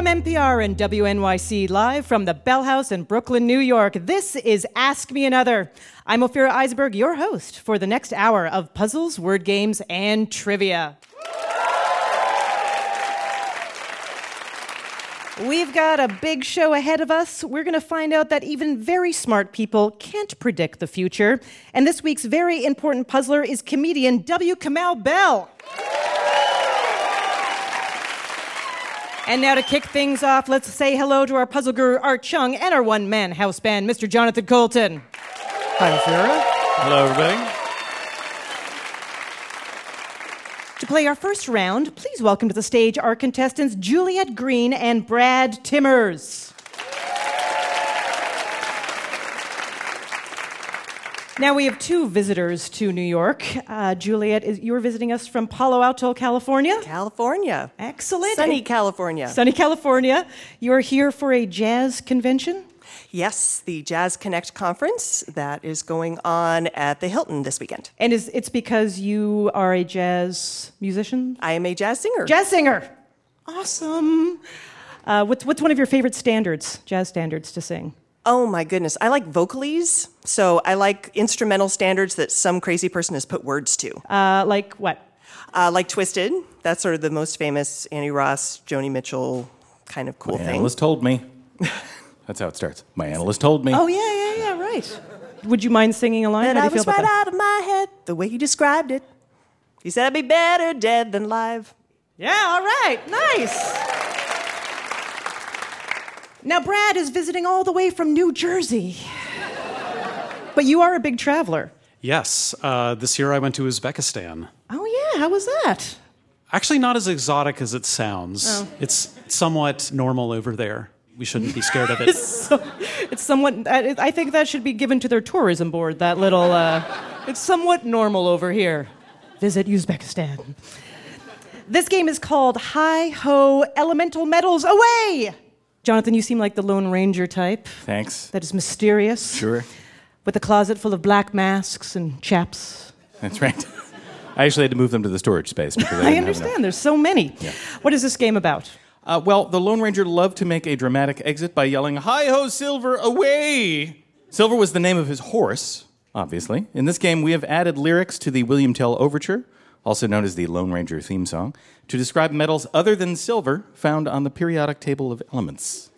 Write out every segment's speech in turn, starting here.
From NPR and WNYC, live from the Bell House in Brooklyn, New York, this is Ask Me Another. I'm Ophira Eisenberg, your host for the next hour of puzzles, word games, and trivia. We've got a big show ahead of us. We're going to find out that even very smart people can't predict the future. And this week's very important puzzler is comedian W. Kamau Bell. And now to kick things off, let's say hello to our puzzle guru Art Chung and our one-man house band, Mr. Jonathan Coulton. Hi, Sarah. Hello, everybody. To play our first round, please welcome to the stage our contestants Juliet Green and Brad Timmers. Now we have two visitors to New York. Uh, Juliet, is, you're visiting us from Palo Alto, California. California. Excellent. Sunny California. Sunny California. You're here for a jazz convention. Yes, the Jazz Connect conference that is going on at the Hilton this weekend. And is it's because you are a jazz musician? I am a jazz singer. Jazz singer. Awesome. Uh, what's what's one of your favorite standards, jazz standards to sing? Oh my goodness. I like vocalese. So I like instrumental standards that some crazy person has put words to. Uh, like what? Uh, like Twisted. That's sort of the most famous Annie Ross, Joni Mitchell kind of cool My thing. analyst told me. That's how it starts. My analyst told me. Oh yeah, yeah, yeah. Right. Would you mind singing a line? And How I do you was feel about right that? out of my head the way you described it. He said I'd be better dead than live. Yeah. All right. Nice. Now Brad is visiting all the way from New Jersey. But you are a big traveler. Yes, uh, this year I went to Uzbekistan. Oh yeah. How was that? Actually, not as exotic as it sounds. It's somewhat normal over there. We shouldn't be scared of it. So, it's somewhat. I I think that should be given to their tourism board. That little. Uh, it's somewhat normal over here. Visit Uzbekistan. This game is called Hi Ho Elemental Metals Away. Jonathan, you seem like the Lone Ranger type. Thanks. That is mysterious. Sure. With a closet full of black masks and chaps. That's right. I actually had to move them to the storage space because I, I understand. There's so many. What is this game about? Uh, well, the Lone Ranger loved to make a dramatic exit by yelling, Hi ho, Silver, away! Silver was the name of his horse, obviously. In this game, we have added lyrics to the William Tell Overture, also known as the Lone Ranger theme song, to describe metals other than silver found on the periodic table of elements.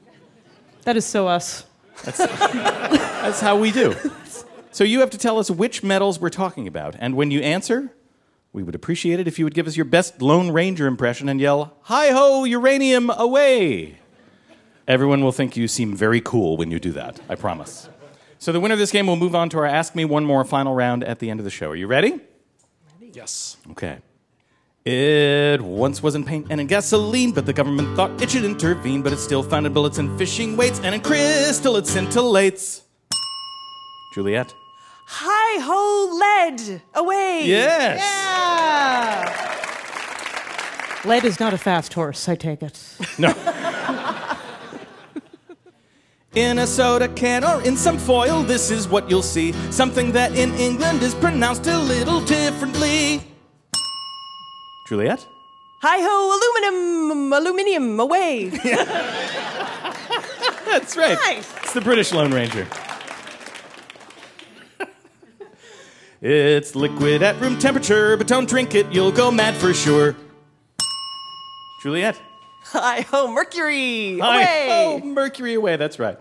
That is so us. That's how we do. So you have to tell us which metals we're talking about. And when you answer, we would appreciate it if you would give us your best Lone Ranger impression and yell, Hi ho, uranium, away! Everyone will think you seem very cool when you do that, I promise. So the winner of this game will move on to our Ask Me One More final round at the end of the show. Are you ready? Yes. Okay. It once was in paint and in gasoline, but the government thought it should intervene. But it still found in bullets and fishing weights, and in crystal it scintillates. Juliet? Hi ho, lead away. Yes! Yeah. Lead is not a fast horse, I take it. No. in a soda can or in some foil, this is what you'll see. Something that in England is pronounced a little differently. Juliet? Hi ho, aluminum, aluminium away. That's right. Nice. It's the British Lone Ranger. it's liquid at room temperature, but don't drink it, you'll go mad for sure. Juliet? Hi ho, mercury Away. Hi. away. Oh, mercury away, that's right.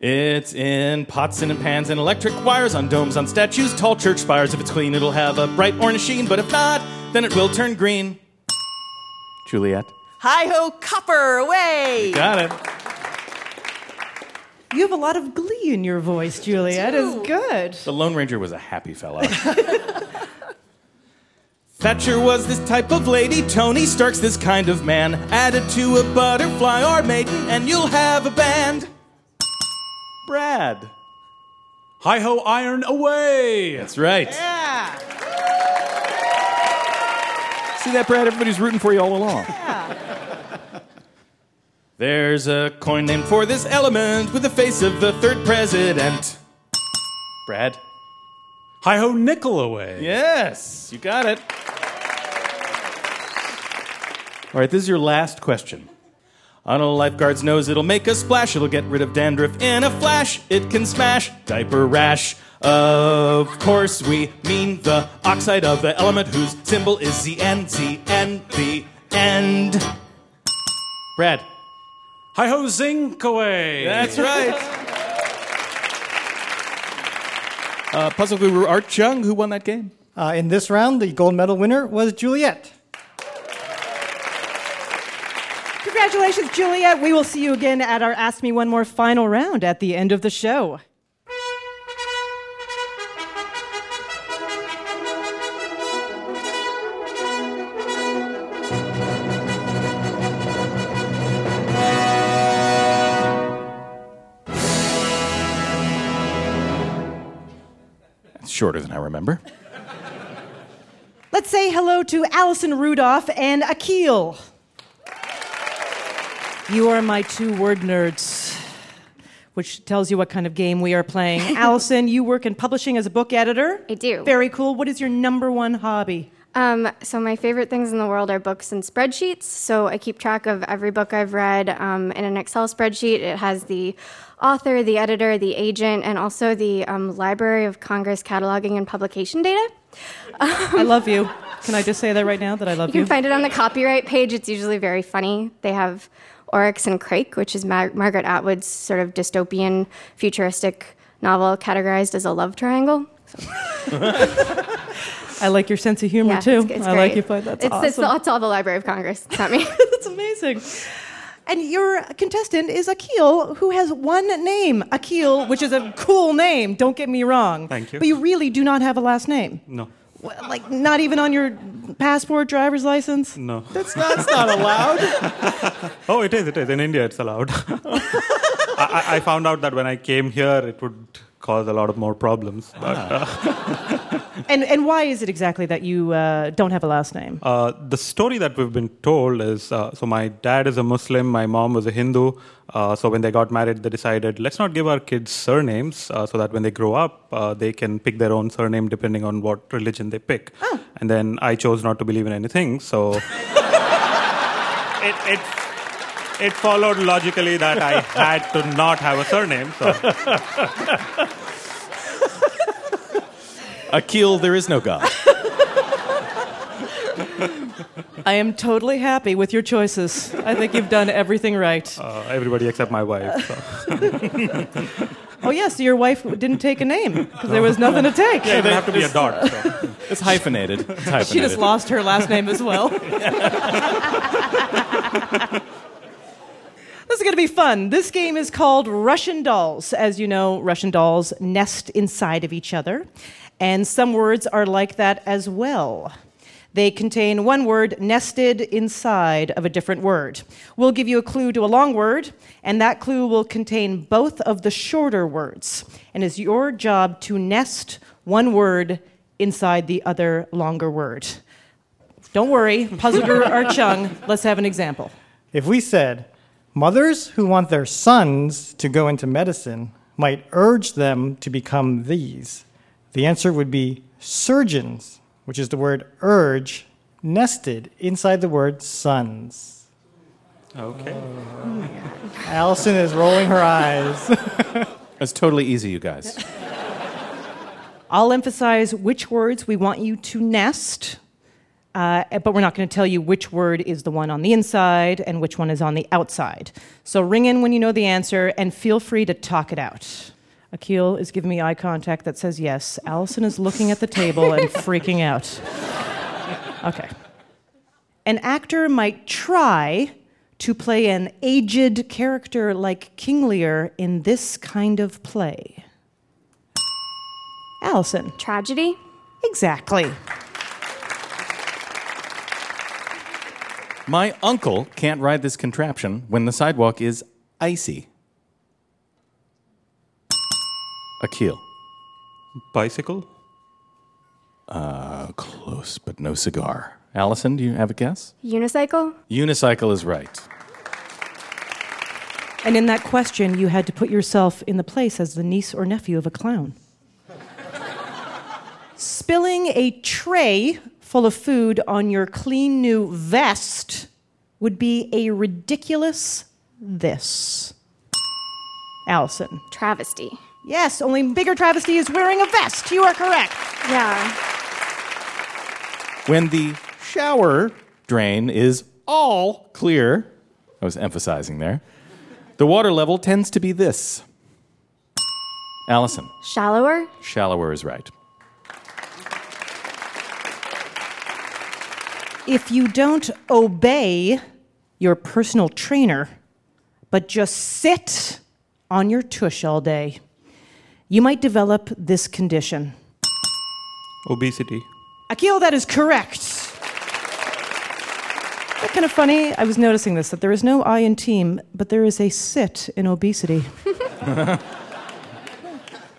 It's in pots and in pans and electric wires, on domes, on statues, tall church spires. If it's clean, it'll have a bright orange sheen, but if not, then it will turn green. Juliet? Hi ho, copper away. You Got it. You have a lot of glee in your voice, Juliet. It's good. The Lone Ranger was a happy fella. Thatcher was this type of lady, Tony Stark's this kind of man. Add it to a butterfly or maiden, and you'll have a band. Brad. Hi ho, iron away. That's right. Yeah. See that, Brad? Everybody's rooting for you all along. There's a coin named for this element with the face of the third president. Brad. Hi ho, nickel away. Yes, you got it. All right, this is your last question. On a lifeguard's nose, it'll make a splash. It'll get rid of dandruff in a flash. It can smash diaper rash. Of course, we mean the oxide of the element whose symbol is ZN, ZN, the end. Brad. Hi ho, zinc away. That's right. Uh, puzzle guru Art Chung, who won that game? Uh, in this round, the gold medal winner was Juliet. Congratulations, Juliet. We will see you again at our Ask Me One More final round at the end of the show. Shorter than I remember. Let's say hello to Allison Rudolph and Akil. You are my two word nerds, which tells you what kind of game we are playing. Allison, you work in publishing as a book editor. I do. Very cool. What is your number one hobby? Um, so my favorite things in the world are books and spreadsheets. So I keep track of every book I've read um, in an Excel spreadsheet. It has the author, the editor, the agent, and also the um, Library of Congress cataloging and publication data. I love you. Can I just say that right now that I love You you? can find it on the copyright page. It's usually very funny. They have Oryx and Crake, which is Mar- Margaret Atwood's sort of dystopian, futuristic novel categorized as a love triangle. I like your sense of humor Yeah, too. it's, it's I great. like you find that's it's, awesome. it's, the- it's all the Library of Congress. It's not me. That's amazing. And your contestant is Akil, who has one name. Akil, which is a cool name, don't get me wrong. Thank you. But you really do not have a last name. No, Well, Like, not even on your passport, driver's license? no. That's not, that's not allowed. Oh, it is. It is. In India, it's allowed. I, I- I found out that when I came here, it would cause a lot of more problems. But uh, And, and why is it exactly that you uh, don't have a last name? uh, the story that we've been told is uh, so my dad is a Muslim, my mom was a Hindu. Uh, so when they got married, they decided let's not give our kids surnames uh, so that when they grow up, uh, they can pick their own surname depending on what religion they pick. And then I chose not to believe in anything, so it, it it followed logically that I had to not have a surname. So Akil, there is no God. I am totally happy with your choices. I think you've done everything right. uh, everybody except my wife. So. Oh, yes, your wife didn't take a name because there was nothing to take. Yeah, it would have to be a dot. So. It's hyphenated. It's hyphenated. She just lost her last name as well. This is going to be fun. This game is called Russian Dolls. As you know, Russian dolls nest inside of each other, and some words are like that as well. They contain one word nested inside of a different word. We'll give you a clue to a long word, and that clue will contain both of the shorter words. And it's your job to nest one word inside the other longer word. Don't worry, Puzzle Guru Art Chung, let's have an example. If we said, mothers who want their sons to go into medicine might urge them to become these, the answer would be surgeons, which is the word urge nested inside the word sons. Okay. Allison is rolling her eyes. That's totally easy, you guys. I'll emphasize which words we want you to nest, uh, but we're not going to tell you which word is the one on the inside and which one is on the outside. So ring in when you know the answer and feel free to talk it out. Akil is giving me eye contact that says yes. Allison is looking at the table and freaking out. Okay. An actor might try to play an aged character like King Lear in this kind of play. Allison. Tragedy? Exactly. My uncle can't ride this contraption when the sidewalk is icy. Akil. Bicycle? Uh, close, but no cigar. Allison, do you have a guess? Unicycle? Unicycle is right. And in that question, you had to put yourself in the place as the niece or nephew of a clown. Spilling a tray full of food on your clean new vest would be a ridiculous this? Allison. Travesty. Yes, only bigger travesty is wearing a vest. You are correct. Yeah. When the shower drain is all clear, I was emphasizing there, the water level tends to be this. Allison, Shallower. shallower is right. If you don't obey your personal trainer, but just sit on your tush all day, you might develop this condition. Obesity. Akil, that is correct. That's kind of funny. I was noticing this that there is no I in team, but there is a sit in obesity.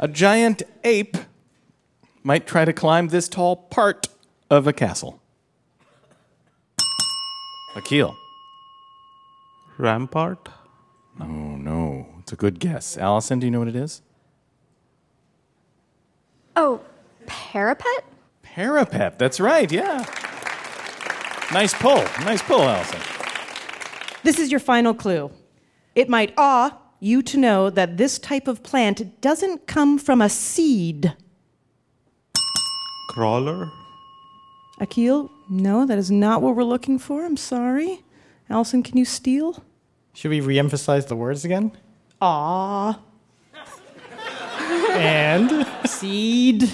A giant ape might try to climb this tall part of a castle. Akil. Rampart. Oh no, it's a good guess. Allison, do you know what it is? Oh, parapet. Parapet. That's right. Yeah. Nice pull. Nice pull, Allison. This is your final clue. It might awe you to know that this type of plant doesn't come from a seed. Crawler. Akil, no, that is not what we're looking for. I'm sorry. Allison, can you steal? Should we re-emphasize the words again? Aw, And seed.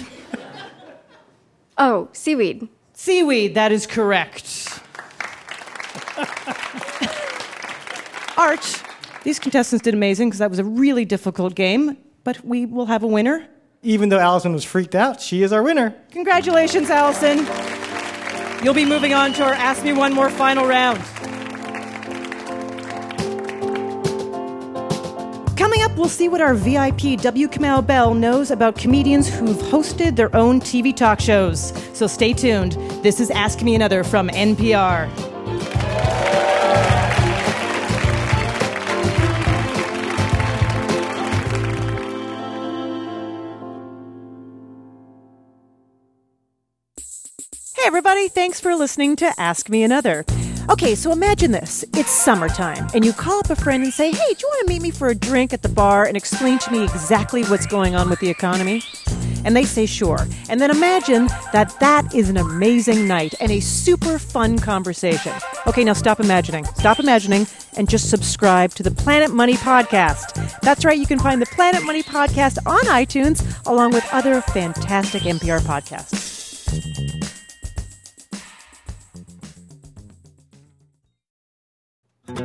Oh, seaweed. Seaweed, that is correct. Art, these contestants did amazing because that was a really difficult game, but we will have a winner. even though Allison was freaked out, she is our winner. Congratulations, Allison. You'll be moving on to our Ask Me One More final round. Coming up, we'll see what our VIP W. Kamau Bell knows about comedians who've hosted their own TV talk shows. So stay tuned. This is Ask Me Another from NPR. Hey, everybody, thanks for listening to Ask Me Another. Okay, so imagine this it's summertime, and you call up a friend and say, Hey, do you want to meet me for a drink at the bar and explain to me exactly what's going on with the economy? And they say, Sure. And then imagine that that is an amazing night and a super fun conversation. Okay, now stop imagining. Stop imagining and just subscribe to the Planet Money Podcast. That's right, you can find the Planet Money Podcast on iTunes along with other fantastic NPR podcasts. You're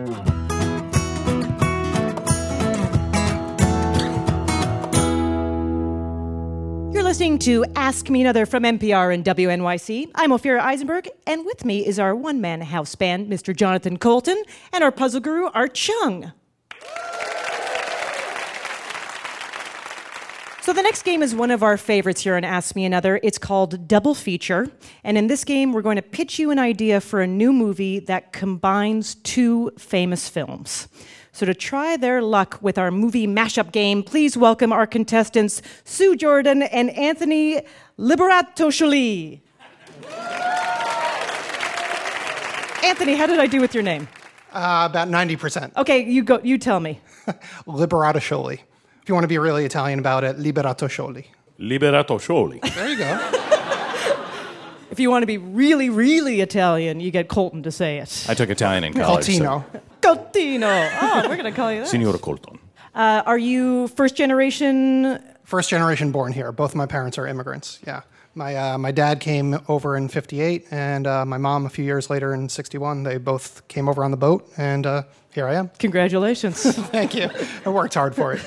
listening to Ask Me Another from NPR and WNYC. I'm Ophira Eisenberg, and with me is our one man house band, Mr. Jonathan Coulton, and our puzzle guru, Art Chung. So, the next game is one of our favorites here on Ask Me Another. It's called Double Feature. And in this game, we're going to pitch you an idea for a new movie that combines two famous films. So, to try their luck with our movie mashup game, please welcome our contestants, Sue Jordan and Anthony Liberatoscoli. Anthony, how did I do with your name? Uh, about 90%. Okay, you go. You tell me. Liberato. If you want to be really Italian about it, Liberato Scioli. Liberato Scioli. There you go. If you want to be really, really Italian, you get Coulton to say it. I took Italian in college. Coltino. Coltino. Oh, we're going to call you that. So. Signora Coulton. Uh, are you first generation? First generation born here. Both of my parents are immigrants. Yeah. My, uh, my dad came over in 58, and uh, my mom a few years later in 61. They both came over on the boat, and uh, here I am. Congratulations. Thank you. I worked hard for it.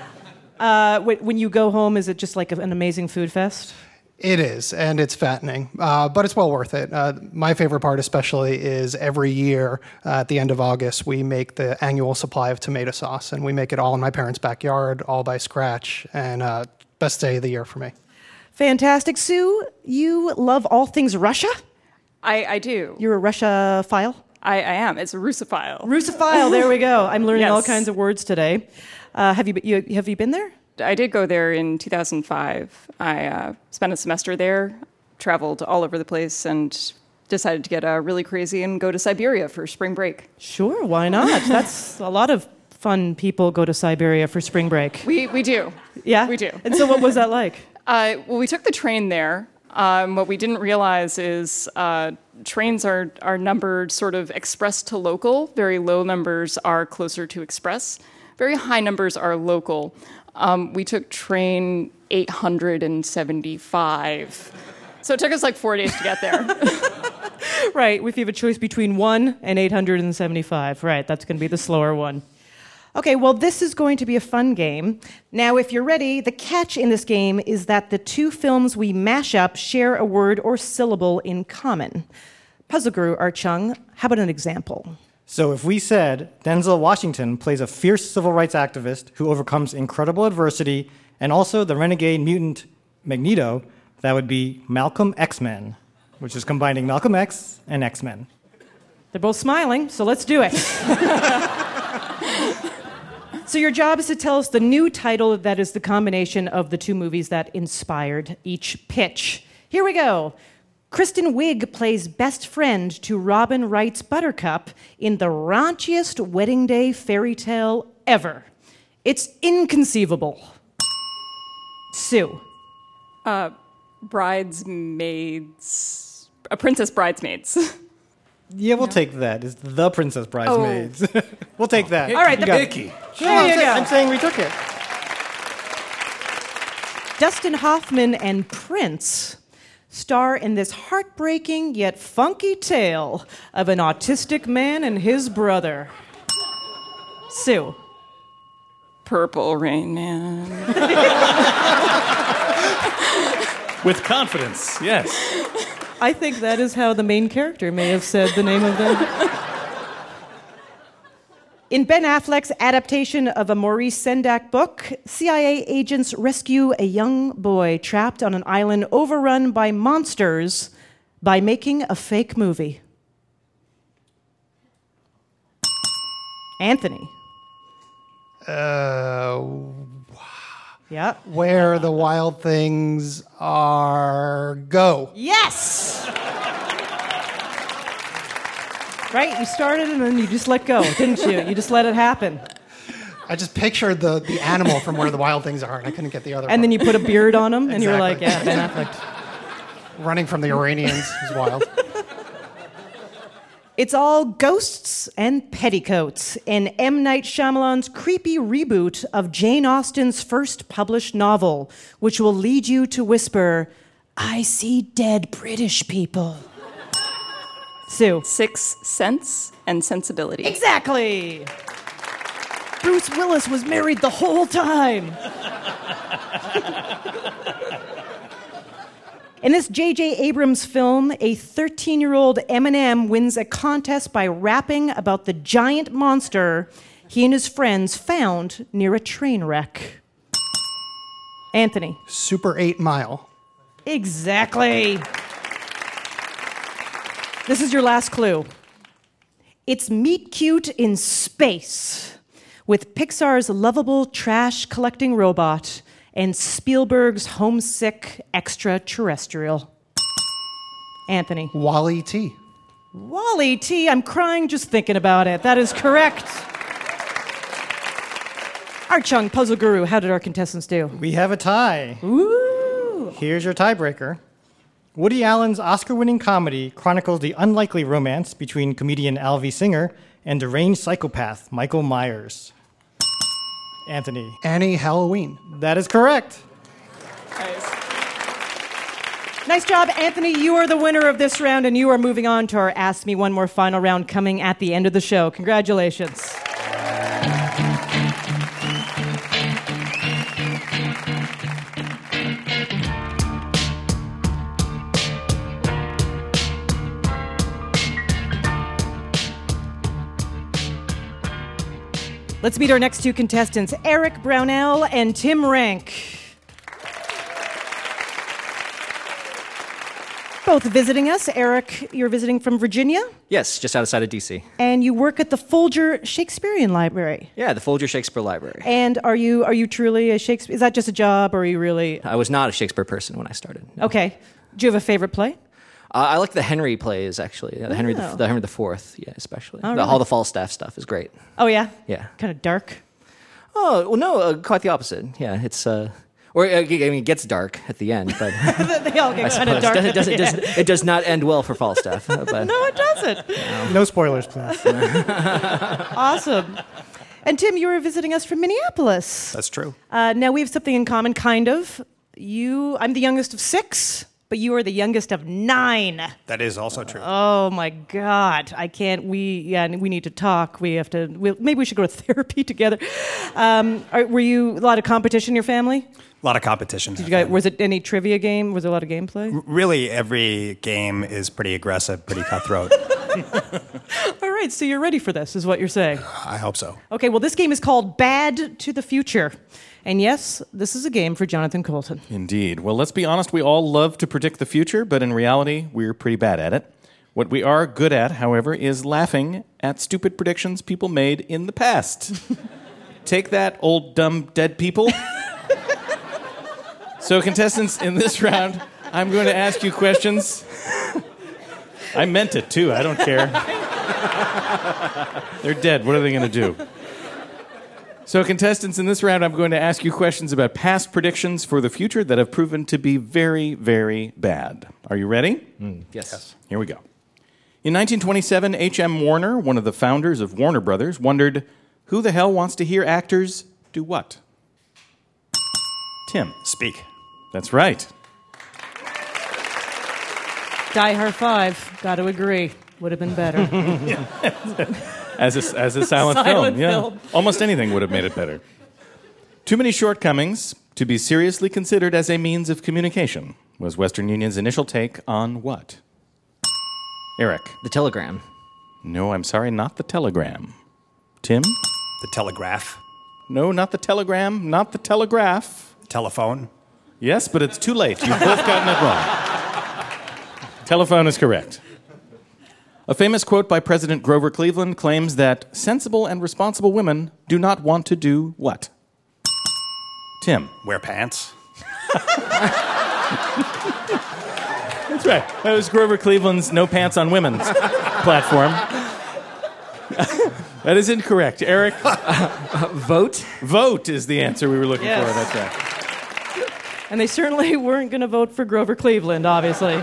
uh, when you go home, is it just like an amazing food fest? It is, and it's fattening, uh, but it's well worth it. Uh, my favorite part, especially, is every year uh, at the end of August, we make the annual supply of tomato sauce, and we make it all in my parents' backyard, all by scratch, and uh, best day of the year for me. Fantastic. Sue, you love all things Russia? I, I do. You're a Russia file? I, I am. It's a Russophile. Russophile, there we go. I'm learning all kinds of words today. Uh, have, you, you, have you been there? I did go there in 2005. I uh, spent a semester there, traveled all over the place, and decided to get uh, really crazy and go to Siberia for spring break. Sure, why not? That's a lot of fun people go to Siberia for spring break. We, we do. Yeah? We do. And so, what was that like? Uh, well, we took the train there. Um, what we didn't realize is uh, trains are, are numbered sort of express to local. Very low numbers are closer to express. Very high numbers are local. Um, we took train 875. So it took us like four days to get there. Right, if you have a choice between 1 and 875. Right, that's going to be the slower one. Okay, well, this is going to be a fun game. Now, if you're ready, the catch in this game is that the two films we mash up share a word or syllable in common. Puzzle Guru Art Chung, how about an example? So if we said Denzel Washington plays a fierce civil rights activist who overcomes incredible adversity and also the renegade mutant Magneto, that would be Malcolm X-Men, which is combining Malcolm X and X-Men. They're both smiling, so let's do it. so, your job is to tell us the new title that is the combination of the two movies that inspired each pitch. Here we go. Kristen Wiig plays best friend to Robin Wright's Buttercup in the raunchiest wedding day fairy tale ever. It's inconceivable. Sue. Uh, bridesmaids. A princess bridesmaids. Yeah, we'll take that. It's the Princess Bridesmaids. Oh. we'll take that. All right, You the- got it. Icky. No, There I'm, you saying, go. I'm saying we took it. Dustin Hoffman and Prince star in this heartbreaking yet funky tale of an autistic man and his brother. Sue. Purple Rain Man. With confidence, yes. I think that is how the main character may have said the name of them. In Ben Affleck's adaptation of a Maurice Sendak book, CIA agents rescue a young boy trapped on an island overrun by monsters by making a fake movie. Anthony. Uh, Yeah. where the wild things are go. Yes! Right? You started and then you just let go, didn't you? You just let it happen. I just pictured the, the animal from where the wild things are, and I couldn't get the other. One. And then you put a beard on him and you were like, yeah, Ben Affleck. running from the Iranians is wild. It's all ghosts and petticoats in M. Night Shyamalan's creepy reboot of Jane Austen's first published novel, which will lead you to whisper, I see dead British people. Sue. Six Sense and Sensibility. Exactly! Bruce Willis was married the whole time. In this J.J. Abrams film, a 13 year old Eminem wins a contest by rapping about the giant monster he and his friends found near a train wreck. Anthony. Super Eight Mile. Exactly. This is your last clue. It's meet cute in space with Pixar's lovable trash collecting robot and Spielberg's homesick extraterrestrial. Anthony. Wally T. Wally T, I'm crying just thinking about it. That is correct. Art Chung, Puzzle Guru, how did our contestants do? We have a tie. Ooh. Here's your tiebreaker. Woody Allen's Oscar winning comedy chronicles the unlikely romance between comedian Alvy Singer and deranged psychopath Michael Myers. Anthony. Annie Halloween. That is correct. Nice job, Anthony. You are the winner of this round, and you are moving on to our Ask Me One More final round coming at the end of the show. Congratulations. Let's meet our next two contestants, Eric Brownell and Tim Rank. Both visiting us. Eric, you're visiting from Virginia, Yes, just outside of DC. and you work at the Folger Shakespearean Library. Yeah, the Folger Shakespeare Library. And are you are you truly a Shakespeare? Is that just a job, or are you really I was not a Shakespeare person when I started. okay? Do you have a favorite play? Uh, I like the Henry plays actually. Yeah, the Henry, the, Oh. the Henry the Fourth, yeah, especially. Oh, the, really? all the Falstaff stuff is great. Oh yeah. Yeah. Kind of dark. Oh well, no, uh, quite the opposite. Yeah, it's uh, or uh, I mean, it gets dark at the end, but they all get kind of dark. it, does, at it, the does, end. it does not end well for Falstaff. uh, But No, it doesn't. No spoilers, please. awesome. And Tim, you were visiting us from Minneapolis. That's true. Uh, now we have something in common, kind of. You, I'm the youngest of six, but you are the youngest of nine. That is also true. Oh my God! I can't. We yeah. We need to talk. We have to. We, maybe we should go to therapy together. Um, are, were you a lot of competition in your family? a lot of competition. Did you guys? Was it any trivia game? Was there a lot of gameplay? Really, every game is pretty aggressive, pretty cutthroat. All right. So you're ready for this, is what you're saying? I hope so. Okay. Well, this game is called Bad to the Future, and yes, this is a game for Jonathan Coulton. Indeed. Well, let's be honest, we all love to predict the future, but in reality, we're pretty bad at it. What we are good at, however, is laughing at stupid predictions people made in the past. Take that, old dumb dead people. so, contestants, in this round, I'm going to ask you questions. I meant it too, I don't care. They're dead. What are they going to do? So, contestants, in this round, I'm going to ask you questions about past predictions for the future that have proven to be very, very bad. Are you ready? Hmm. yes. Here we go. In 1927, H.M. Warner, one of the founders of Warner Brothers, wondered who the hell wants to hear actors do what? Tim. Speak. That's right. Die Hard Five. Got to agree. Would have been better. As a, as a silent, Silent film. Yeah. film. Almost anything would have made it better. Too many shortcomings to be seriously considered as a means of communication was Western Union's initial take on what? Eric. The Telegram. No, I'm sorry, not the telegram. Tim? The telegraph. No, not the telegram, not the telegraph. Telephone. Yes, but it's too late. You've both gotten it wrong. Telephone is correct. A famous quote by President Grover Cleveland claims that sensible and responsible women do not want to do what? Tim. Wear pants. That's right. That was Grover Cleveland's No Pants on Women's platform. that is incorrect. Eric? Vote? Vote is the answer we were looking Yes. for. That's right. and they certainly weren't going to vote for Grover Cleveland, obviously.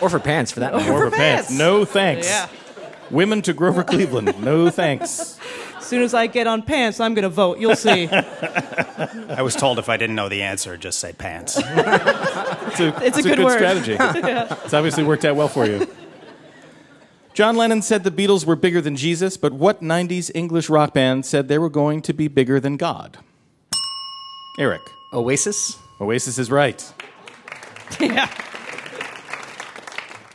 Or for pants, for that matter. Or for pants. No thanks. Yeah. Women to Grover Cleveland. No thanks. As soon as I get on pants, I'm going to vote. You'll see. I was told if I didn't know the answer, just say pants. It's a, It's a good word. strategy. It's obviously worked out well for you. John Lennon said the Beatles were bigger than Jesus, but what 90s English rock band said they were going to be bigger than God? Eric. Oasis? Oasis is right. yeah.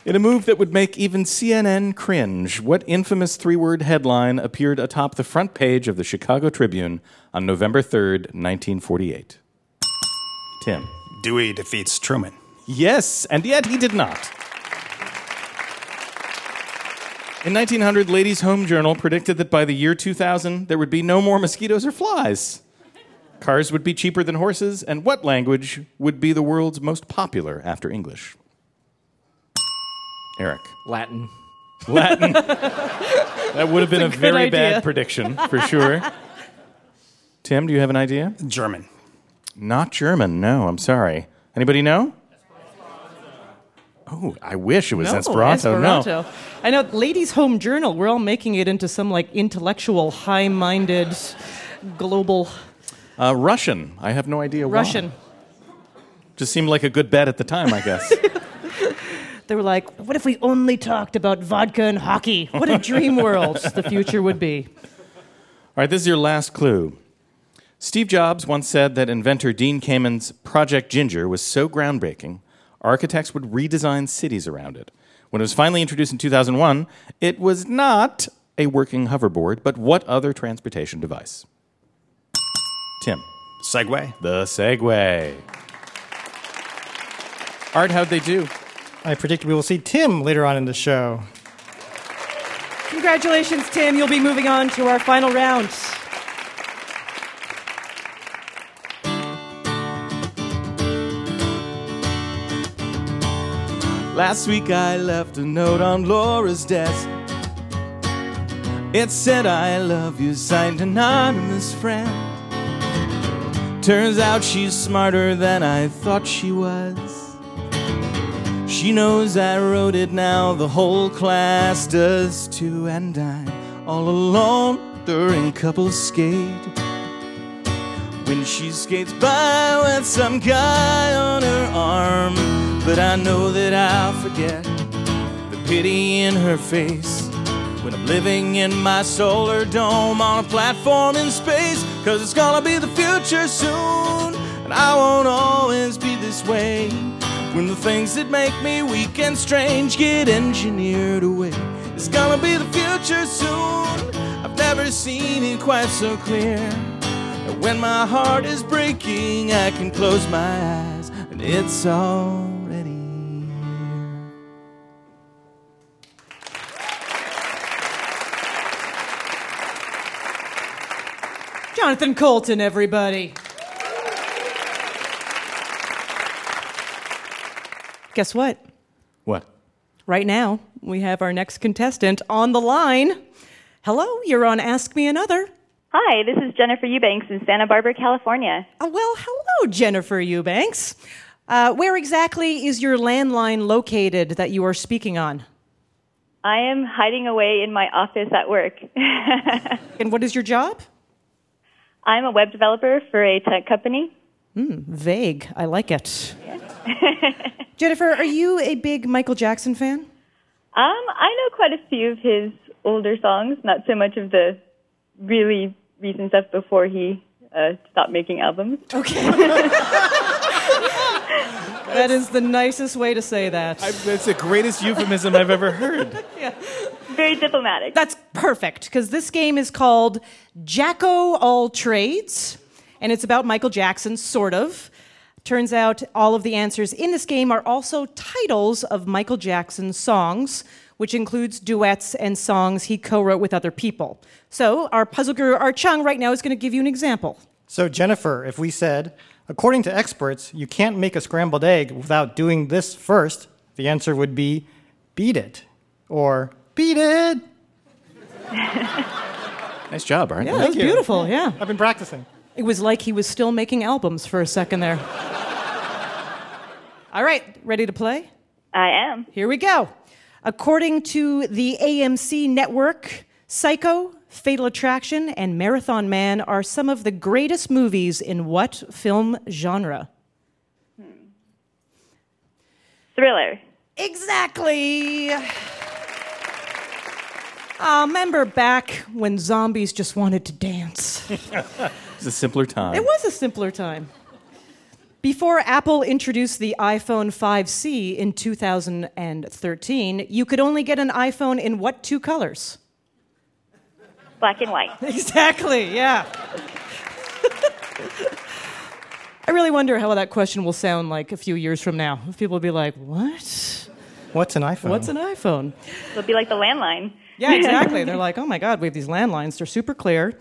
In a move that would make even CNN cringe, what infamous three word headline appeared atop the front page of the Chicago Tribune on November 3rd, 1948? Tim. Dewey defeats Truman. Yes, and yet he did not. In 1900, Ladies' Home Journal predicted that by the year 2000, there would be no more mosquitoes or flies. Cars would be cheaper than horses, and what language would be the world's most popular after English? Eric. Latin. Latin. that would have been a, a very idea. bad prediction, for sure. Tim, do you have an idea? German. Not German, no, I'm sorry. Anybody know? Oh, I wish it was No, Esperanto. No. I know, Ladies' Home Journal. We're all making it into some like intellectual, high-minded, global Uh, Russian. I have no idea why. Russian. Just seemed like a good bet at the time, I guess. They were like, "What if we only talked about vodka and hockey? What a dream world the future would be." All right, this is your last clue. Steve Jobs once said that inventor Dean Kamen's Project Ginger was so groundbreaking, architects would redesign cities around it. When it was finally introduced in 2001, it was not a working hoverboard, but what other transportation device? Tim. Segway. The Segway. Art, how'd they do? I predict we will see Tim later on in the show. Congratulations, Tim. You'll be moving on to our final round. Last week I left a note on Laura's desk. It said, I love you, signed anonymous friend. Turns out she's smarter than I thought she was. She knows I wrote it now, the whole class does too, and I'm all alone during couple skate. When she skates by with some guy on her arm, but I know that I'll forget the pity in her face when I'm living in my solar dome on a platform in space. Cause it's gonna be the future soon, and I won't always be this way. When the things that make me weak and strange get engineered away, it's gonna be the future soon. I've never seen it quite so clear. And when my heart is breaking, I can close my eyes, and it's already here. Jonathan Coulton, everybody. Guess what? What? Right now, we have our next contestant on the line. Hello, you're on Ask Me Another. Hi, this is Jennifer Eubanks in Santa Barbara, California. Uh, well, hello, Jennifer Eubanks. Uh, where exactly is your landline located that you are speaking on? I am hiding away in my office at work. and what is your job? I'm a web developer for a tech company. Hmm, vague. I like it. Jennifer, are you a big Michael Jackson fan? Um, I know quite a few of his older songs, not so much of the really recent stuff before he uh, stopped making albums. Okay. that is the nicest way to say that. I, that's the greatest euphemism I've ever heard. yeah. Very diplomatic. That's perfect because this game is called Jacko All Trades, and it's about Michael Jackson, sort of. Turns out all of the answers in this game are also titles of Michael Jackson's songs, which includes duets and songs he co wrote with other people. So, our puzzle guru, Art Chung, right now is going to give you an example. So, Jennifer, if we said, according to experts, you can't make a scrambled egg without doing this first, the answer would be beat it or beat it. Nice job, Art. Yeah, that was beautiful. Yeah. I've been practicing. It was like he was still making albums for a second there. All right, ready to play? I am. Here we go. According to the AMC network, Psycho, Fatal Attraction, and Marathon Man are some of the greatest movies in what film genre? Thriller. Exactly. Ah, remember back when zombies just wanted to dance? It's a simpler time. It was a simpler time. Before Apple introduced the iPhone 5C in 2013, you could only get an iPhone in what two colors? Black and white. Exactly, yeah. I really wonder how that question will sound like a few years from now. People will be like, what? What's an iPhone? What's an iPhone? It'll be like the landline. Yeah, exactly. They're like, oh my God, we have these landlines. They're super clear.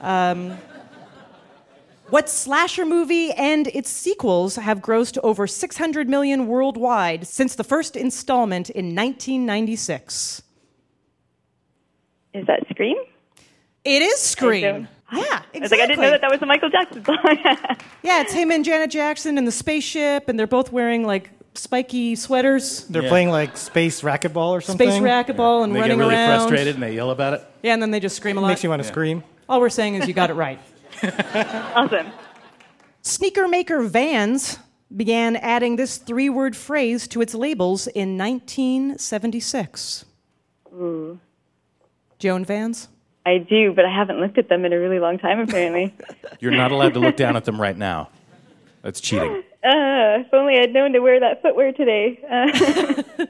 Um, what slasher movie and its sequels have grossed over 600 million worldwide since the first installment in 1996? Is that Scream? It is I Scream. don't- Yeah, I was like, I didn't know that that was a Michael Jackson song. Yeah, it's him and Janet Jackson in the spaceship, and they're both wearing like spiky sweaters. They're Yeah. playing like space racquetball or something. Space racquetball and they running get really around. frustrated and they yell about it. Yeah, and then they just scream a It lot. makes you want to scream. All we're saying is you got it right. awesome. Sneaker maker Vans began adding this three word phrase to its labels in 1976. Ooh. Joan Vans? I do, but I haven't looked at them in a really long time, apparently. You're not allowed to look down at them right now. That's cheating. Uh, if only I'd known to wear that footwear today. Uh,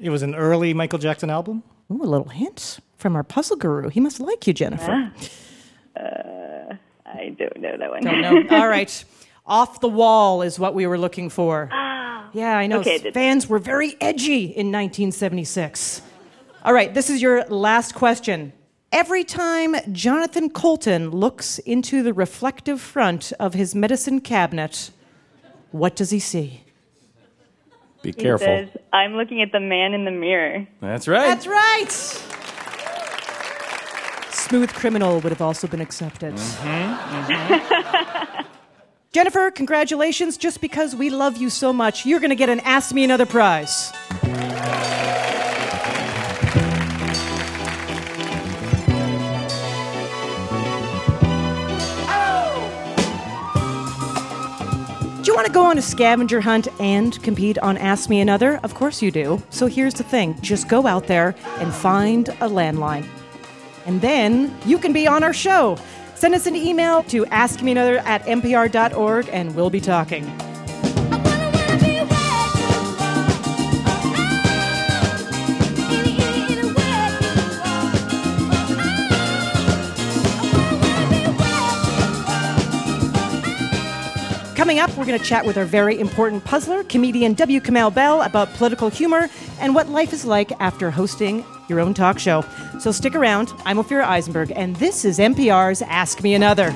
It was an early Michael Jackson album. Ooh, a little hint from our puzzle guru. He must like you, Jennifer. uh, I don't know that one. Don't know. All right. Off the wall is what we were looking for. Yeah, I know. Okay, Vans were very edgy in 1976. All right, this is your last question. Every time Jonathan Coulton looks into the reflective front of his medicine cabinet, what does he see? Be He careful. says, I'm looking at the man in the mirror. That's right. That's right. Smooth Criminal would have also been accepted. Mm-hmm, mm-hmm. Jennifer, congratulations. Just because we love you so much, you're going to get an Ask Me Another prize. Do you want to go on a scavenger hunt and compete on Ask Me Another? Of course you do. So here's the thing just go out there and find a landline. And then you can be on our show. Send us an email to askmeanother at npr.org and we'll be talking. Coming up, we're going to chat with our very important puzzler, comedian W. Kamau Bell, about political humor and what life is like after hosting your own talk show. So stick around. I'm Ophira Eisenberg, and this is NPR's Ask Me Another.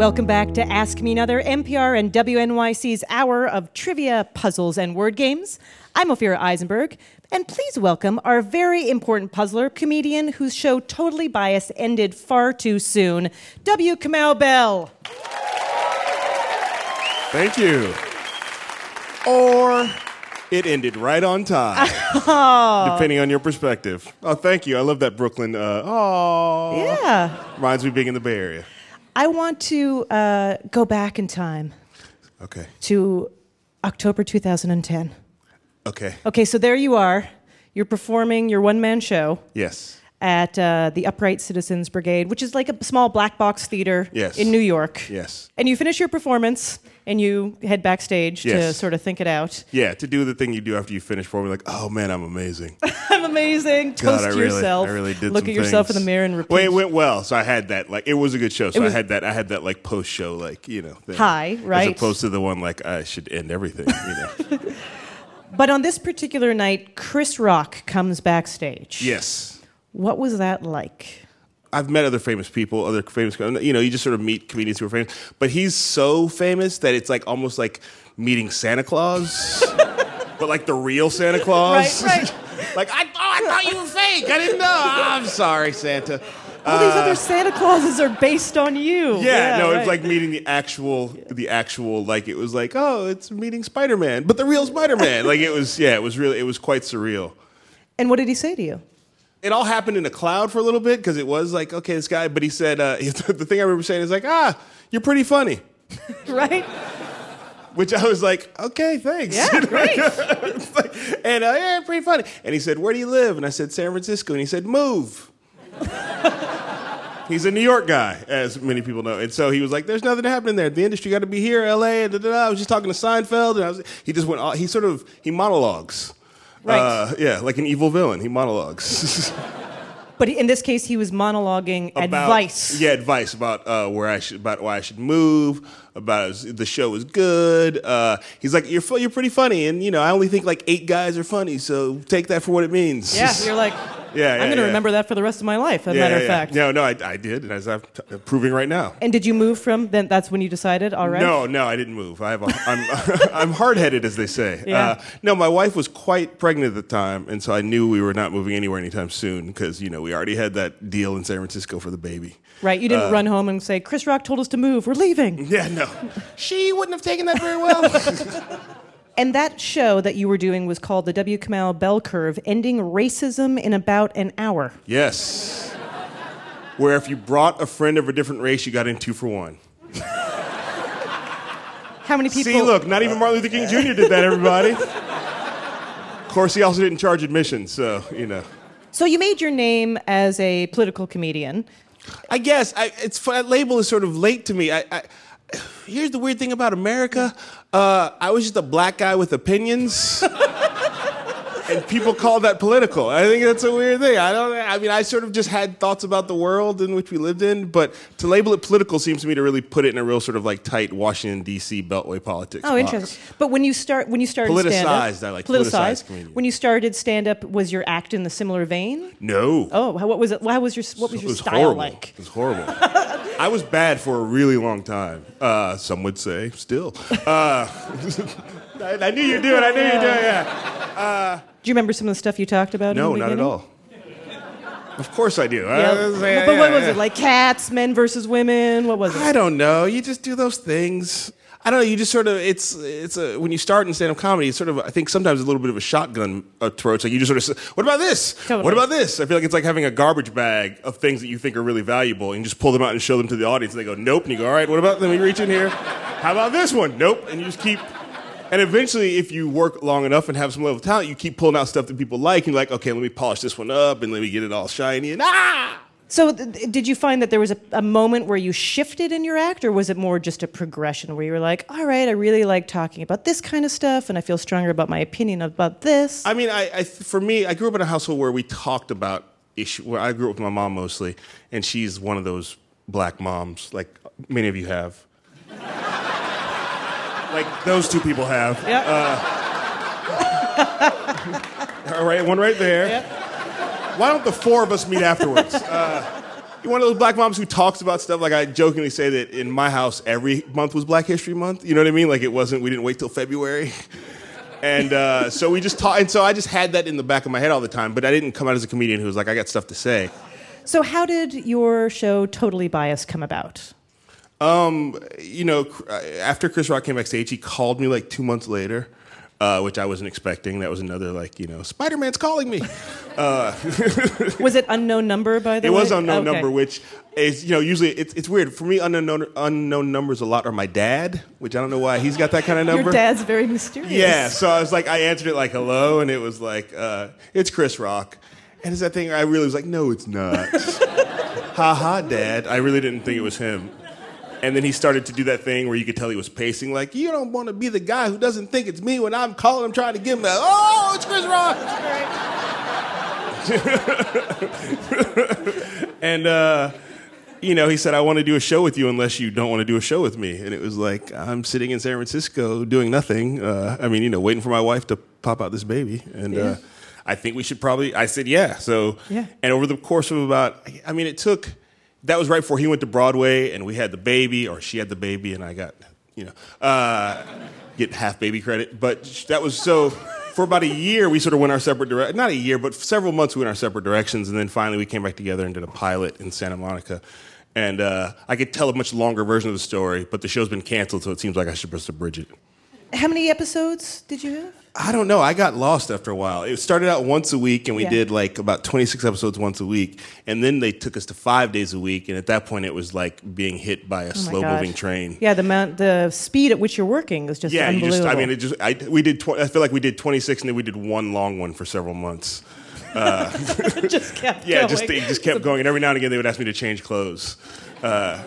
Welcome back to Ask Me Another, NPR and WNYC's hour of trivia, puzzles, and word games. I'm Ophira Eisenberg, and please welcome our very important puzzler, comedian whose show Totally Biased ended far too soon, W. Kamau Bell. Thank you. Or it ended right on time, depending on your perspective. Oh, thank you. I love that Brooklyn. Uh, oh, Yeah. Reminds me of being in the Bay Area. I want to uh, go back in time Okay. to October 2010. Okay. Okay, so there you are. You're performing your one man show. Yes. At uh, the Upright Citizens Brigade, which is like a small black box theater Yes. in New York. Yes. And you finish your performance and you head backstage to sort of think it out. Yeah, to do the thing you do after you finish performing, like, oh man, I'm amazing. I'm amazing. God, Toast I really, yourself. I really did Look at yourself in the mirror and repeat. Well, it went well, so I had that. Like, it was a good show. So was- I had that. I had that like post show, like you know, thing. High, right? As opposed to the one like I should end everything. You know. But on this particular night, Chris Rock comes backstage. yes. What was that like? I've met other famous people, other famous, you know, you just sort of meet comedians who are famous. But he's so famous that it's like almost like meeting Santa Claus, but like the real Santa Claus. Right, right. like I, oh, I thought you were fake. I didn't know. Oh, I'm sorry, Santa. All these Uh, other Santa Clauses are based on you. Yeah, no, right. it's like meeting the actual, the actual, like it was like, oh, it's meeting Spider Man, but the real Spider Man. like it was, yeah, it was really, it was quite surreal. And what did he say to you? It all happened in a cloud for a little bit because it was like, okay, this guy, but he said, uh, the thing I remember saying is like, ah, you're pretty funny. right? Which I was like, okay, thanks. Yeah, great. and uh, yeah, pretty funny. And he said, where do you live? And I said, San Francisco. And he said, move. He's a New York guy, as many people know. And so he was like, there's nothing happening there. The industry got to be here, LA. And da, da, da. I was just talking to Seinfeld. And I was, he just went, all, he sort of, he monologues. Right. Uh, yeah, like an evil villain. He monologues. But in this case, he was monologuing about- advice. Yeah, advice about uh, where I should, about why I should move, about the show is good. Uh, he's like, you're you're pretty funny, and you know, I only think like eight guys are funny, so take that for what it means. Yeah, you're like, yeah, yeah, I'm going to yeah. remember that for the rest of my life, as a Yeah, matter yeah, of yeah. fact. No, no, I, I did, and as I'm t- proving right now. And did you move from then? That's when you decided, all right? No, no, I didn't move. I have a, I'm, I'm hard-headed, as they say. Yeah. Uh, no, my wife was quite pregnant at the time, and so I knew we were not moving anywhere anytime soon because you know we already had that deal in San Francisco for the baby. Right? You didn't Uh, run home and say, Chris Rock told us to move. We're leaving. Yeah, no. She wouldn't have taken that very well. And that show that you were doing was called the W. Kamau Bell Curve, ending racism in about an hour. yes. Where if you brought a friend of a different race, you got in two for one. How many people? See, look, not even Martin Luther King Jr. did that, everybody. of course, he also didn't charge admission, so, you know. So you made your name as a political comedian. I guess I, it's that label is sort of late to me. I, I, here's the weird thing about America. Uh, I was just a black guy with opinions. and people call that political. I think that's a weird thing. I don't. I mean, I sort of just had thoughts about the world in which we lived in, but to label it political seems to me to really put it in a real sort of like tight Washington D.C. Beltway politics. Oh, box. interesting. But when you start, when you started Politicized, stand-up, I like politicized comedian. When you started stand up, was your act in the similar vein? No. Oh, how, what was it? How was your what was your was style horrible. like? It was horrible. I was bad for a really long time. Uh, some would say still. Uh, I, I knew you'd do it. I knew you'd do it. Yeah. Uh, Do you remember some of the stuff you talked about? no, in the not at all. Of course I do. Yeah. Uh, yeah, but what was it like? Cats, men versus women. What was it? I don't know. You just do those things. I don't know. You just sort of it's it's a when you start in stand up comedy. It's sort of I think sometimes a little bit of a shotgun approach. Like you just sort of say, what about this? Totally. What about this? I feel like it's like having a garbage bag of things that you think are really valuable, and you just pull them out and show them to the audience, and they go nope, and you go all right. What about? Let me reach in here. How about this one? Nope, and you just keep. And eventually, if you work long enough and have some level of talent, you keep pulling out stuff that people like, and you're like, okay, let me polish this one up, and let me get it all shiny, and ah. So, th- did you find that there was a, a moment where you shifted in your act, or was it more just a progression where you were like, all right, I really like talking about this kind of stuff, and I feel stronger about my opinion about this? I mean, I, I for me, I grew up in a household where we talked about issues. Where I grew up with my mom mostly, and she's one of those black moms, like many of you have. Like those two people have. Uh, all right, one right there. Why don't the four of us meet afterwards? Uh, you're one of those black moms who talks about stuff like I jokingly say that in my house every month was Black History Month. You know what I mean? Like it wasn't. We didn't wait till February. And uh, so we just talked, and so I just had that in the back of my head all the time. But I didn't come out as a comedian who was like, I got stuff to say. So, how did your show Totally Biased come about? Um, you know, after Chris Rock came backstage, he called me like two months later, uh, which I wasn't expecting. That was another like, you know, Spider Man's calling me. Uh, Was it unknown number by the it way? It was unknown Okay. number, which is you know usually it's it's weird for me. Unknown unknown numbers a lot are my dad, which I don't know why he's got that kind of number. Your dad's very mysterious. Yeah, so I was like, I answered it like hello, and it was like, uh, it's Chris Rock. And it's that thing I really was like, no, it's not. ha ha, dad. I really didn't think it was him. And then he started to do that thing where you could tell he was pacing, like, you don't want to be the guy who doesn't think it's me when I'm calling him trying to give him a, oh, it's Chris Rock. and, uh, you know, he said, I want to do a show with you unless you don't want to do a show with me. And it was like, I'm sitting in San Francisco doing nothing. Uh, I mean, you know, waiting for my wife to pop out this baby. And uh, I think we should probably, I said, yeah. So, Yeah. and over the course of about, I mean, it took, that was right before he went to Broadway and we had the baby, or she had the baby, and I got, you know, uh, get half baby credit. But that was so, for about a year, we sort of went our separate directions. Not a year, but several months we went our separate directions. And then finally we came back together and did a pilot in Santa Monica. And uh, I could tell a much longer version of the story, but the show's been canceled, so it seems like I should just abridge it. How many episodes did you have? I don't know. I got lost after a while. It started out once a week, and we Yeah. did like about 26 episodes once a week. And then they took us to five days a week. And at that point, it was like being hit by a Oh my slow moving train. Yeah, the amount, the speed at which you're working is just yeah, you just, I mean, it just, I, we did, tw- I feel like we did 26, and then we did one long one for several months. Uh, just kept yeah, going. just, it just kept going. And every now and again, they would ask me to change clothes. Uh,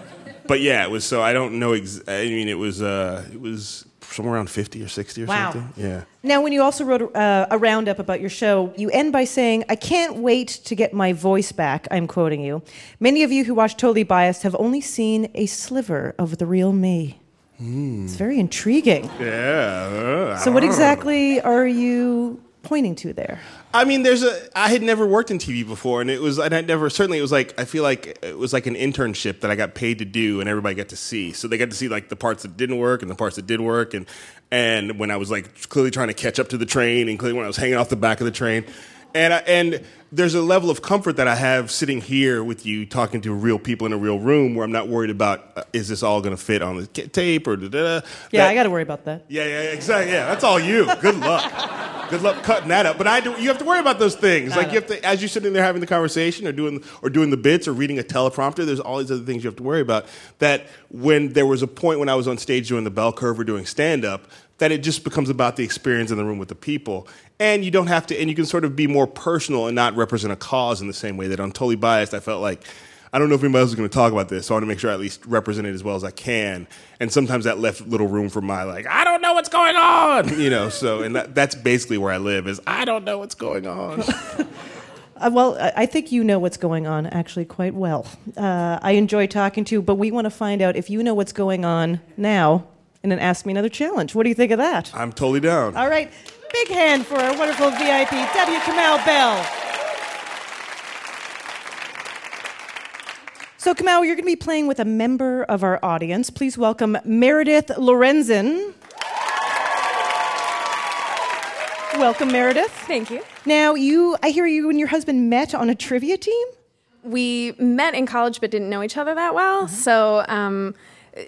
but yeah, it was so, I don't know, ex- I mean, it was, uh, it was somewhere around 50 or 60 or Wow. something. Yeah. Now, when you also wrote uh, a roundup about your show, you end by saying, I can't wait to get my voice back. I'm quoting you. Many of you who watch Totally Biased have only seen a sliver of the real me. It's very intriguing. Yeah. So, what exactly are you pointing to there? I mean, there's a. I had never worked in TV before, and it was, and I never. Certainly, it was like I feel like it was like an internship that I got paid to do, and everybody got to see. So they got to see like the parts that didn't work and the parts that did work, and and when I was like clearly trying to catch up to the train, and clearly when I was hanging off the back of the train, and I, and there's a level of comfort that I have sitting here with you, talking to real people in a real room, where I'm not worried about uh, is this all going to fit on the tape or da da. da. Yeah, That- I got to worry about that. yeah, yeah, exactly. Yeah, that's all you. Good luck. Good luck cutting that up. But I do. You have to worry about those things. Like you have to, as you're sitting there having the conversation, or doing, or doing the bits, or reading a teleprompter. There's all these other things you have to worry about. That when there was a point when I was on stage doing the bell curve or doing stand up, that it just becomes about the experience in the room with the people, and you don't have to, and you can sort of be more personal and not represent a cause in the same way that on Totally Biased, I felt like. I don't know if anybody else is going to talk about this, so I want to make sure I at least represent it as well as I can. And sometimes that left little room for my like, I don't know what's going on, you know. So, and that, that's basically where I live is I don't know what's going on. Uh, well, I think you know what's going on actually quite well. Uh, I enjoy talking to you, but we want to find out if you know what's going on now and then Ask Me Another challenge. What do you think of that? I'm totally down. All right, big hand for our wonderful VIP, W. Kamau Bell. So, Kamau, you're going to be playing with a member of our audience. Please welcome Meredith Lorenzen. Welcome, Meredith. Thank you. Now, you, I hear you and your husband met on a trivia team. We met in college but didn't know each other that well. So um,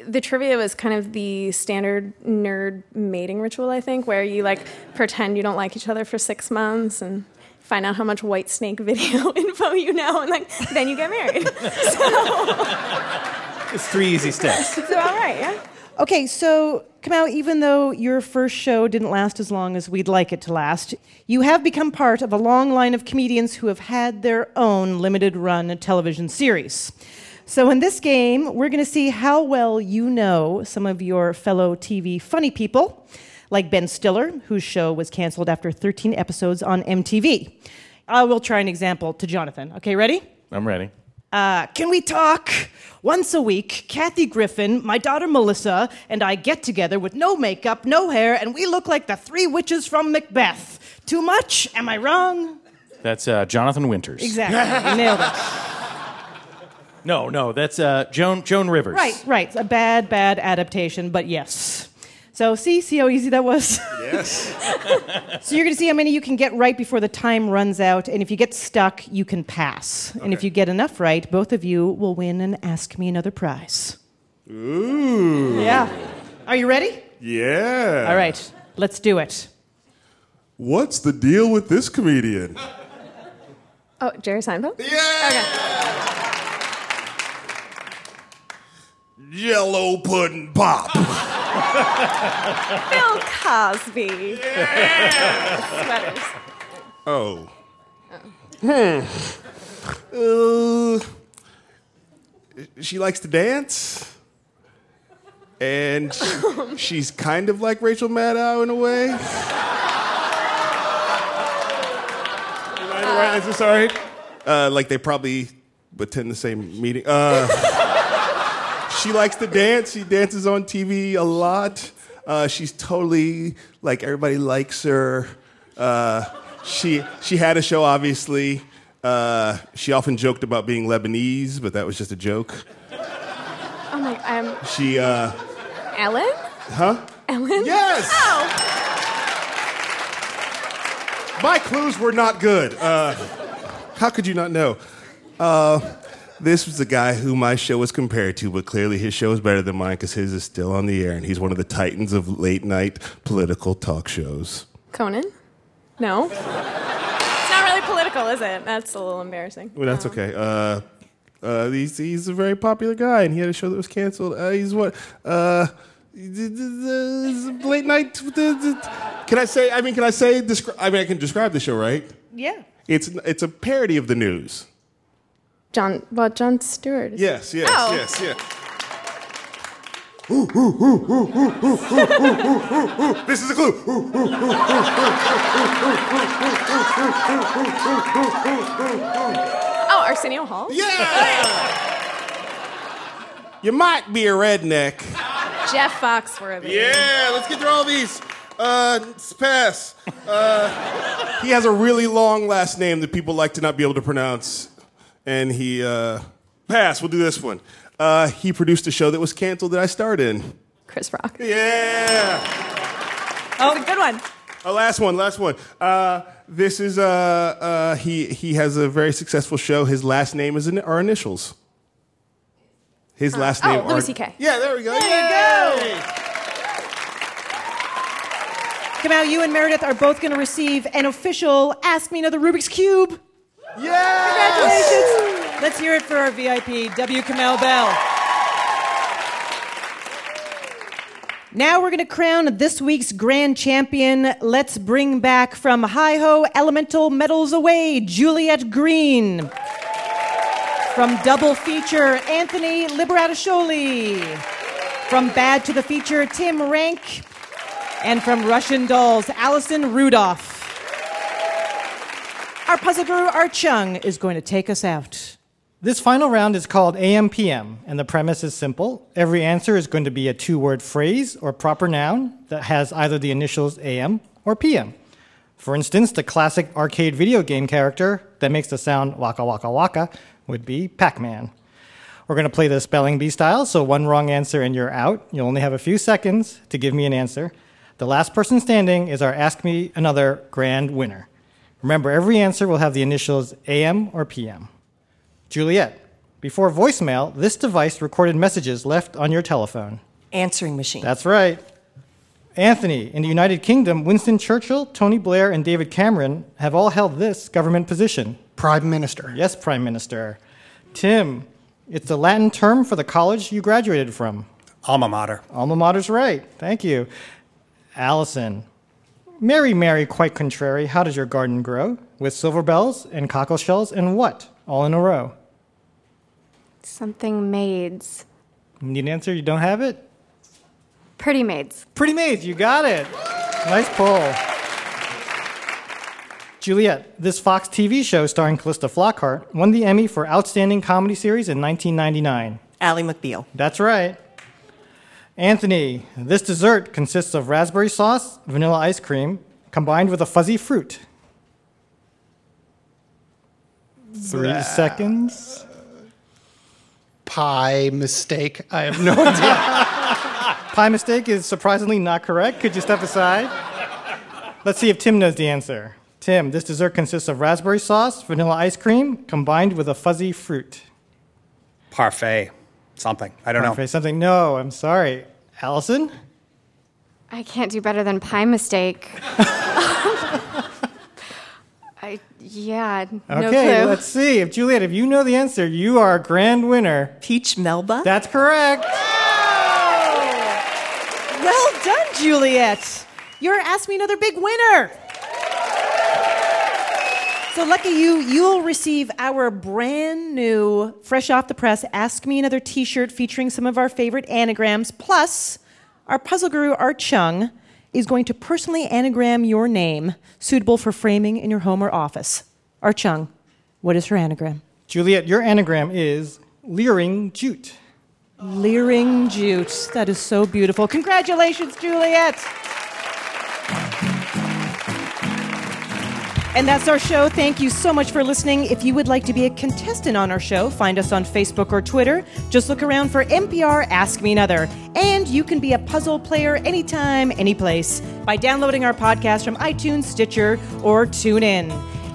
the trivia was kind of the standard nerd mating ritual, I think, where you like pretend you don't like each other for six months and find out how much White Snake video info you know, and like then you get married. It's three easy steps. It's all right, yeah. Okay, so Kamau, even though your first show didn't last as long as we'd like it to last, you have become part of a long line of comedians who have had their own limited run television series. So, in this game, we're going to see how well you know some of your fellow TV funny people, like Ben Stiller, whose show was canceled after 13 episodes on MTV. I will try an example to Jonathan. Okay, ready? I'm ready. Uh, can we talk? Once a week, Kathy Griffin, my daughter Melissa, and I get together with no makeup, no hair, and we look like the three witches from Macbeth. Too much? Am I wrong? That's uh, Jonathan Winters. Exactly. You nailed it. No, no, that's uh, Joan Joan Rivers. Right, right. A bad, bad adaptation, but yes. So, see, see how easy that was? Yes. so, you're going to see how many you can get right before the time runs out. And if you get stuck, you can pass. And if you get enough right, both of you will win and ask me another prize. Ooh. Yeah. Are you ready? Yeah. All right, let's do it. What's the deal with this comedian? Oh, Jerry Seinfeld? Yeah. Okay. Jello pudding pop. Bill Cosby. Sweaters. Oh. Hmm. Uh, she likes to dance. And she- she's kind of like Rachel Maddow in a way. Am I right? Is this all right? Uh, like they probably attend the same meeting. Uh, she likes to dance. She dances on TV a lot. Uh, she's totally like everybody likes her. Uh, she she had a show, obviously. Uh, she often joked about being Lebanese, but that was just a joke. Oh my, um, She, uh, Ellen? huh? Ellen? Yes! Oh, My clues were not good. Uh, how could you not know? This was the guy who my show was compared to, but clearly his show is better than mine because his is still on the air, and he's one of the titans of late night political talk shows. Conan? No. it's not really political, is it? That's a little embarrassing. Well, that's okay. Uh, uh, he's, he's a very popular guy, and he had a show that was canceled. Uh, he's what? Uh, late night. Can I say? I mean, can I say? Descri- I mean, I can describe the show, right? Yeah. It's it's a parody of the news. John, well, Jon Stewart. Yes, yes, Oh. yes, yes. this is a clue. Oh, Arsenio Hall? Yeah! You might be a redneck. Jeff Foxworthy. Yeah, let's get through all these. Uh, let's pass. Uh, he has a really long last name that people like to not be able to pronounce. And he, uh, pass, we'll do this one. Uh, he produced a show that was canceled that I starred in. Chris Rock. Yeah. Oh, a good one. Oh, last one, last one. Uh, this is, uh, uh, he, he has a very successful show. His last name is in, are initials. His last oh, name Louis are- C.K. Yeah, there we go. There Yay! you go. Kamau, you and Meredith are both going to receive an official Ask Me Another Rubik's Cube. Yes! Congratulations. Let's hear it for our VIP, W. Kamau Bell. Now we're going to crown this week's grand champion. Let's bring back from Hi Ho Elemental Medals Away, Juliet Green. From Double Feature, Anthony Liberatasholi. From Bad to the Feature, Tim Rank. And from Russian Dolls, Allison Rudolph. Our puzzle guru, Art Chung, is going to take us out. This final round is called AMPM, and the premise is simple. Every answer is going to be a two word phrase or proper noun that has either the initials AM or PM. For instance, the classic arcade video game character that makes the sound waka waka waka would be Pac Man. We're going to play the spelling bee style, so one wrong answer and you're out. You only have a few seconds to give me an answer. The last person standing is our Ask Me Another grand winner. Remember, every answer will have the initials AM or PM. Juliet, before voicemail, this device recorded messages left on your telephone. Answering machine. That's right. Anthony, in the United Kingdom, Winston Churchill, Tony Blair, and David Cameron have all held this government position. Prime Minister. Yes, Prime Minister. Tim, it's the Latin term for the college you graduated from. Alma mater. Alma mater's right. Thank you. Allison, Mary, Mary, quite contrary, how does your garden grow? With silver bells and cockle shells and what? All in a row. Something maids. Need an answer? You don't have it? Pretty maids. Pretty maids, you got it. Nice pull. Juliet, this Fox TV show starring Calista Flockhart won the Emmy for Outstanding Comedy Series in 1999. Ally McBeal. That's right. Anthony, this dessert consists of raspberry sauce, vanilla ice cream, combined with a fuzzy fruit. Three Blah. seconds. Pie mistake. I have no idea. Pie mistake is surprisingly not correct. Could you step aside? Let's see if Tim knows the answer. Tim, this dessert consists of raspberry sauce, vanilla ice cream, combined with a fuzzy fruit. Parfait. Something. I don't know. Parfait something. No, I'm sorry. Allison? I can't do better than pie mistake. I yeah, no okay, clue. let's see. If Juliet, if you know the answer, you are a grand winner. Peach Melba? That's correct. Well done, Juliet. You're Ask Me Another big winner. So lucky you, you'll receive our brand new, fresh off the press, Ask Me Another t shirt featuring some of our favorite anagrams. Plus, our puzzle guru, Art Chung, is going to personally anagram your name, suitable for framing in your home or office. Art Chung, what is her anagram? Juliet, your anagram is leering jute. Leering jute. That is so beautiful. Congratulations, Juliet. And that's our show. Thank you so much for listening. If you would like to be a contestant on our show, find us on Facebook or Twitter. Just look around for NPR Ask Me Another. And you can be a puzzle player anytime, anyplace by downloading our podcast from iTunes, Stitcher, or TuneIn.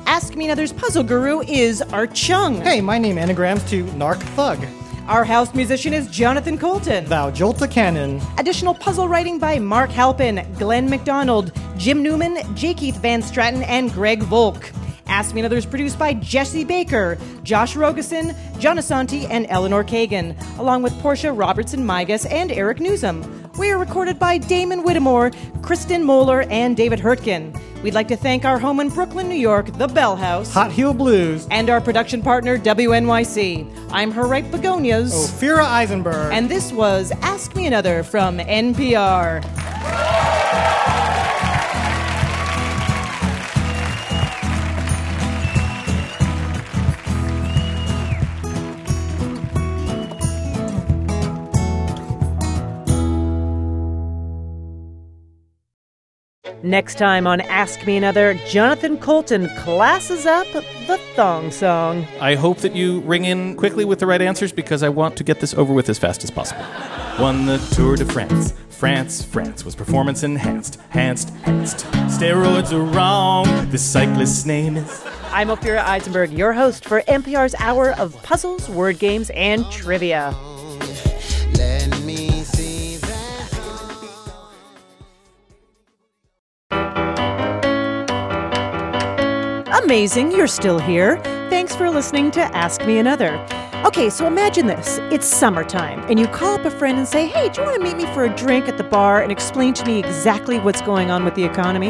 Ask Me Another's puzzle guru is Art Chung. Hey, my name anagrams to Narc Thug. Our house musician is Jonathan Coulton. Thou Jolta Cannon. Additional puzzle writing by Mark Halpin, Glenn McDonald, Jim Newman, J. Keith Van Straaten, and Greg Volk. Ask Me Another is produced by Jesse Baker, Josh Rogosin, John Asante, and Eleanor Kagan, along with Portia Robertson Migas and Eric Newsom. We are recorded by Damon Whittemore, Kristen Moeller, and David Hurtgen. We'd like to thank our home in Brooklyn, New York, the Bell House, Hot Heel Blues, and our production partner, WNYC. I'm her right begonias. Ophira Eisenberg. And this was Ask Me Another from NPR. Next time on Ask Me Another, Jonathan Coulton classes up the thong song. I hope that you ring in quickly with the right answers because I want to get this over with as fast as possible. Won the Tour de France. France, France was performance enhanced. Enhanced, enhanced. Steroids are wrong. This cyclist's name is. I'm Ophira Eisenberg, your host for NPR's hour of puzzles, word games, and trivia. Amazing, you're still here. Thanks for listening to Ask Me Another. Okay, so imagine this. It's summertime, and you call up a friend and say, Hey, do you want to meet me for a drink at the bar and explain to me exactly what's going on with the economy?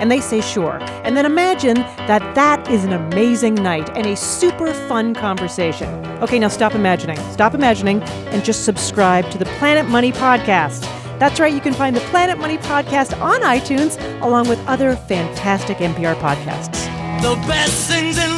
And they say sure. And then imagine that that is an amazing night and a super fun conversation. Okay, now stop imagining. Stop imagining and just subscribe to the Planet Money Podcast. That's right, you can find the Planet Money Podcast on iTunes along with other fantastic NPR podcasts. The best things in